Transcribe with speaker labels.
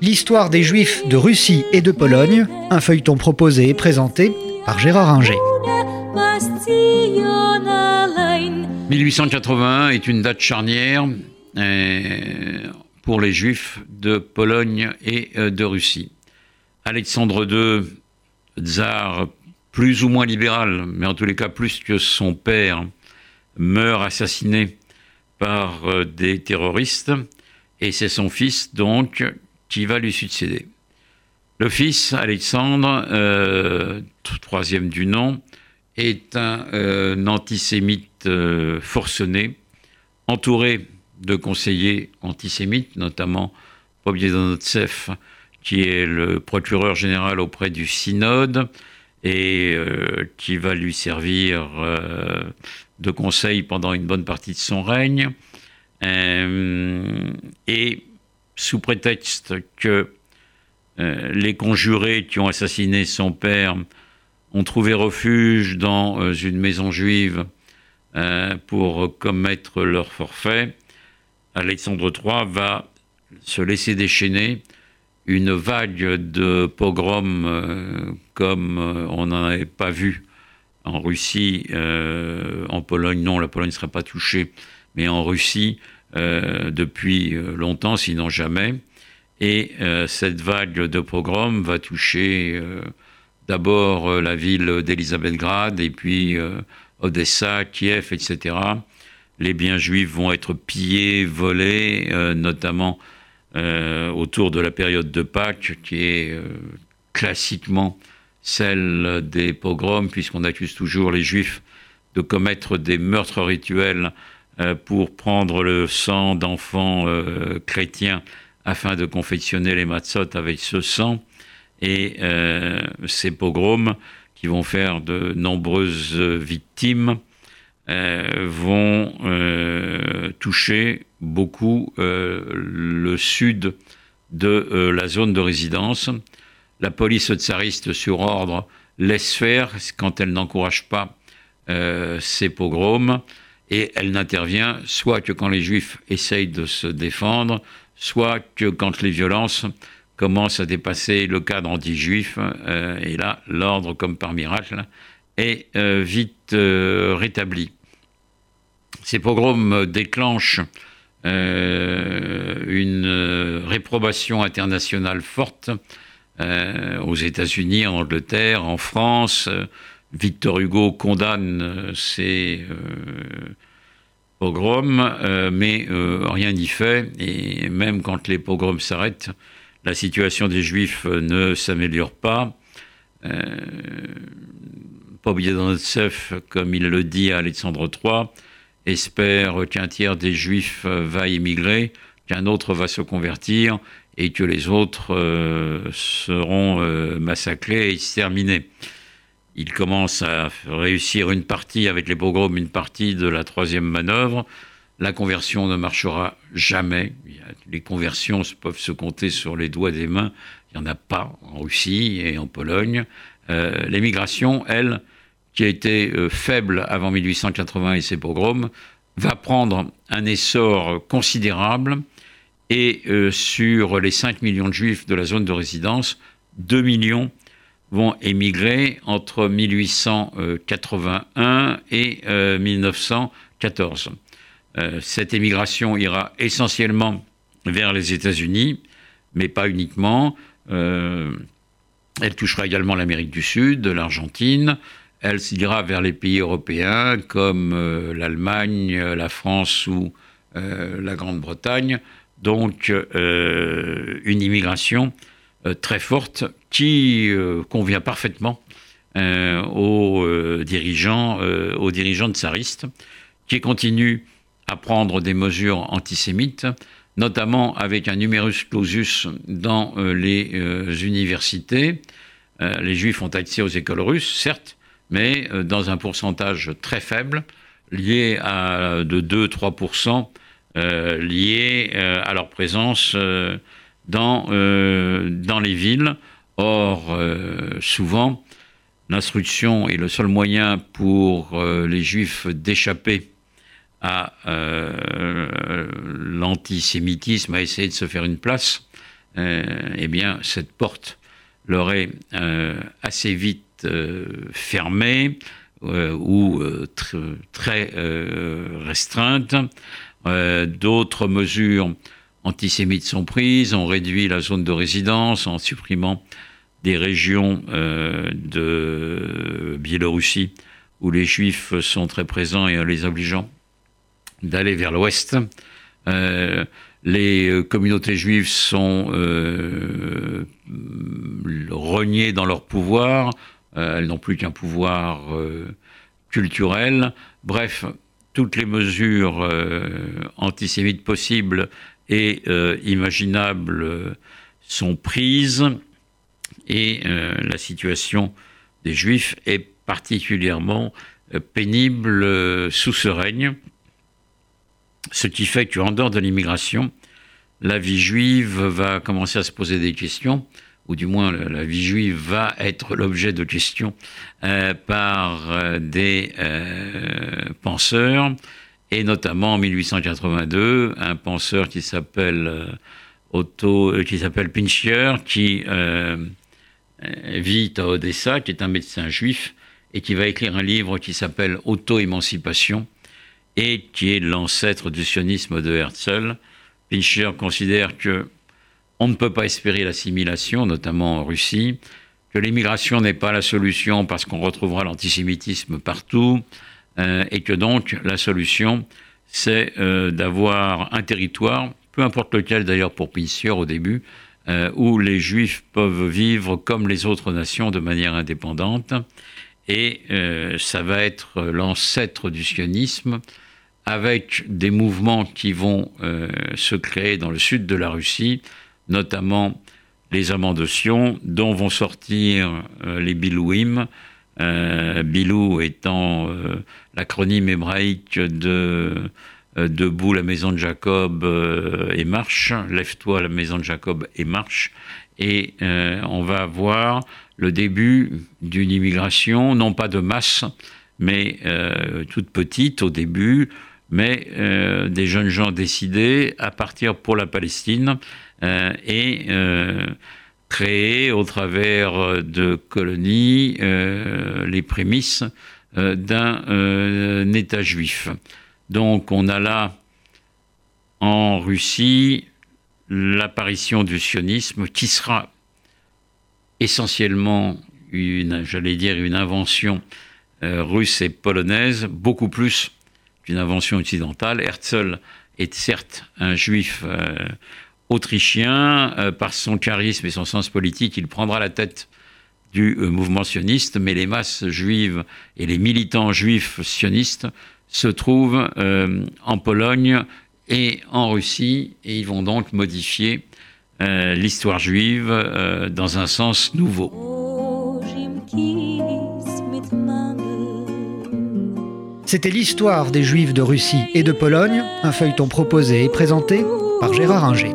Speaker 1: L'histoire des Juifs de Russie et de Pologne, un feuilleton proposé et présenté par Gérard Inger.
Speaker 2: 1881 est une date charnière euh, pour les Juifs de Pologne et euh, de Russie. Alexandre II, tsar plus ou moins libéral, mais en tous les cas plus que son père, meurt assassiné par euh, des terroristes, et c'est son fils donc qui va lui succéder. Le fils, Alexandre, euh, troisième du nom, est un, euh, antisémite forcené, entouré de conseillers antisémites, notamment Pobiedonotsev, qui est le procureur général auprès du synode et qui va lui servir de conseil pendant une bonne partie de son règne. Et sous prétexte que euh, les conjurés qui ont assassiné son père ont trouvé refuge dans euh, une maison juive euh, pour commettre leur forfait, Alexandre III va se laisser déchaîner une vague de pogroms comme on n'en avait pas vu en Russie, en Pologne, non, la Pologne ne sera pas touchée, mais en Russie, euh, depuis euh, longtemps, sinon jamais. Et euh, cette vague de pogroms va toucher d'abord la ville d'Elisabethgrad et puis Odessa, Kiev, etc. Les biens juifs vont être pillés, volés, notamment autour de la période de Pâques, qui est classiquement celle des pogroms, puisqu'on accuse toujours les juifs de commettre des meurtres rituels euh, pour prendre le sang d'enfants euh, chrétiens afin de confectionner les matzot avec ce sang. Et euh, ces pogroms, qui vont faire de nombreuses victimes, vont toucher beaucoup le sud de la zone de résidence. La police tsariste sur ordre laisse faire quand elle n'encourage pas ces pogroms et elle n'intervient soit que quand les juifs essayent de se défendre, soit que quand les violences commencent à dépasser le cadre anti-juif, euh, et là, l'ordre, comme par miracle, est euh, vite euh, rétabli. Ces pogroms déclenchent une réprobation internationale forte aux États-Unis, en Angleterre, en France. Victor Hugo condamne ces pogroms, euh, mais euh, rien n'y fait. Et même quand les pogroms s'arrêtent, la situation des Juifs euh, ne s'améliore pas. Euh, comme il le dit à Alexandre III, espère qu'un tiers des Juifs va émigrer, qu'un autre va se convertir et que les autres seront massacrés et exterminés il commence à réussir une partie avec les pogroms, une partie de la troisième manœuvre. La conversion ne marchera jamais. Les conversions peuvent se compter sur les doigts des mains. Il n'y en a pas en Russie et en Pologne. Euh, l'émigration, elle, qui a été euh, faible avant 1880 et ses pogroms, va prendre un essor considérable. Et euh, sur les 5 millions de juifs de la zone de résidence, 2 millions vont émigrer entre 1881 et 1914. Euh, euh, cette émigration ira essentiellement vers les États-Unis, mais pas uniquement. Euh, elle touchera également l'Amérique du Sud, l'Argentine. Elle ira vers les pays européens comme l'Allemagne, la France ou la Grande-Bretagne. Donc une immigration très forte qui euh, convient parfaitement euh, aux, euh, dirigeants, aux dirigeants tsaristes, qui continuent à prendre des mesures antisémites, notamment avec un numerus clausus dans les universités. les juifs ont accès aux écoles russes, certes, mais dans un pourcentage très faible, lié à de 2-3%, lié à leur présence dans, dans les villes Or, euh, souvent, l'instruction est le seul moyen pour euh, les juifs d'échapper à l'antisémitisme, à essayer de se faire une place, eh bien, cette porte leur est assez vite fermée ou très restreinte. D'autres mesures antisémites sont prises, on réduit la zone de résidence en supprimant des régions euh, de Biélorussie où les juifs sont très présents et en les obligeant d'aller vers l'ouest. Euh, les communautés juives sont euh, reniées dans leur pouvoir, elles n'ont plus qu'un pouvoir culturel. Bref, toutes les mesures antisémites possibles et euh, imaginables euh, sont prises. Et euh, la situation des Juifs est particulièrement pénible sous ce règne, ce qui fait qu'en dehors de l'immigration, la vie juive va commencer à se poser des questions, ou du moins la vie juive va être l'objet de questions par des penseurs et notamment en 1882, un penseur qui s'appelle euh, Otto, euh, qui s'appelle Pincher, qui euh, vit à Odessa, qui est un médecin juif, et qui va écrire un livre qui s'appelle Auto-émancipation, et qui est l'ancêtre du sionisme de Herzl. Pincher considère que on ne peut pas espérer l'assimilation, notamment en Russie, que l'immigration n'est pas la solution parce qu'on retrouvera l'antisémitisme partout, euh, et que donc la solution, c'est euh, d'avoir un territoire, peu importe lequel d'ailleurs pour Pinsier au début, euh, où les Juifs peuvent vivre comme les autres nations de manière indépendante. Et ça va être l'ancêtre du sionisme, avec des mouvements qui vont se créer dans le sud de la Russie, notamment les amants de Sion, dont vont sortir les Bilouim, euh, Bilou étant euh, l'acronyme hébraïque de euh, Debout la maison de Jacob et marche, Lève-toi la maison de Jacob et marche. Et on va avoir le début d'une immigration, non pas de masse, mais toute petite au début, mais des jeunes gens décidés à partir pour la Palestine et créer au travers euh, de colonies euh, les prémices euh, d'un État juif. Donc on a là en Russie l'apparition du sionisme qui sera essentiellement une, j'allais dire, une invention russe et polonaise, beaucoup plus qu'une invention occidentale. Herzl est certes un juif autrichien, euh, par son charisme et son sens politique, il prendra la tête du euh, mouvement sioniste, mais les masses juives et les militants juifs sionistes se trouvent euh, en Pologne et en Russie, et ils vont donc modifier l'histoire juive dans un sens nouveau.
Speaker 1: C'était l'histoire des Juifs de Russie et de Pologne, un feuilleton proposé et présenté par Gérard Inger.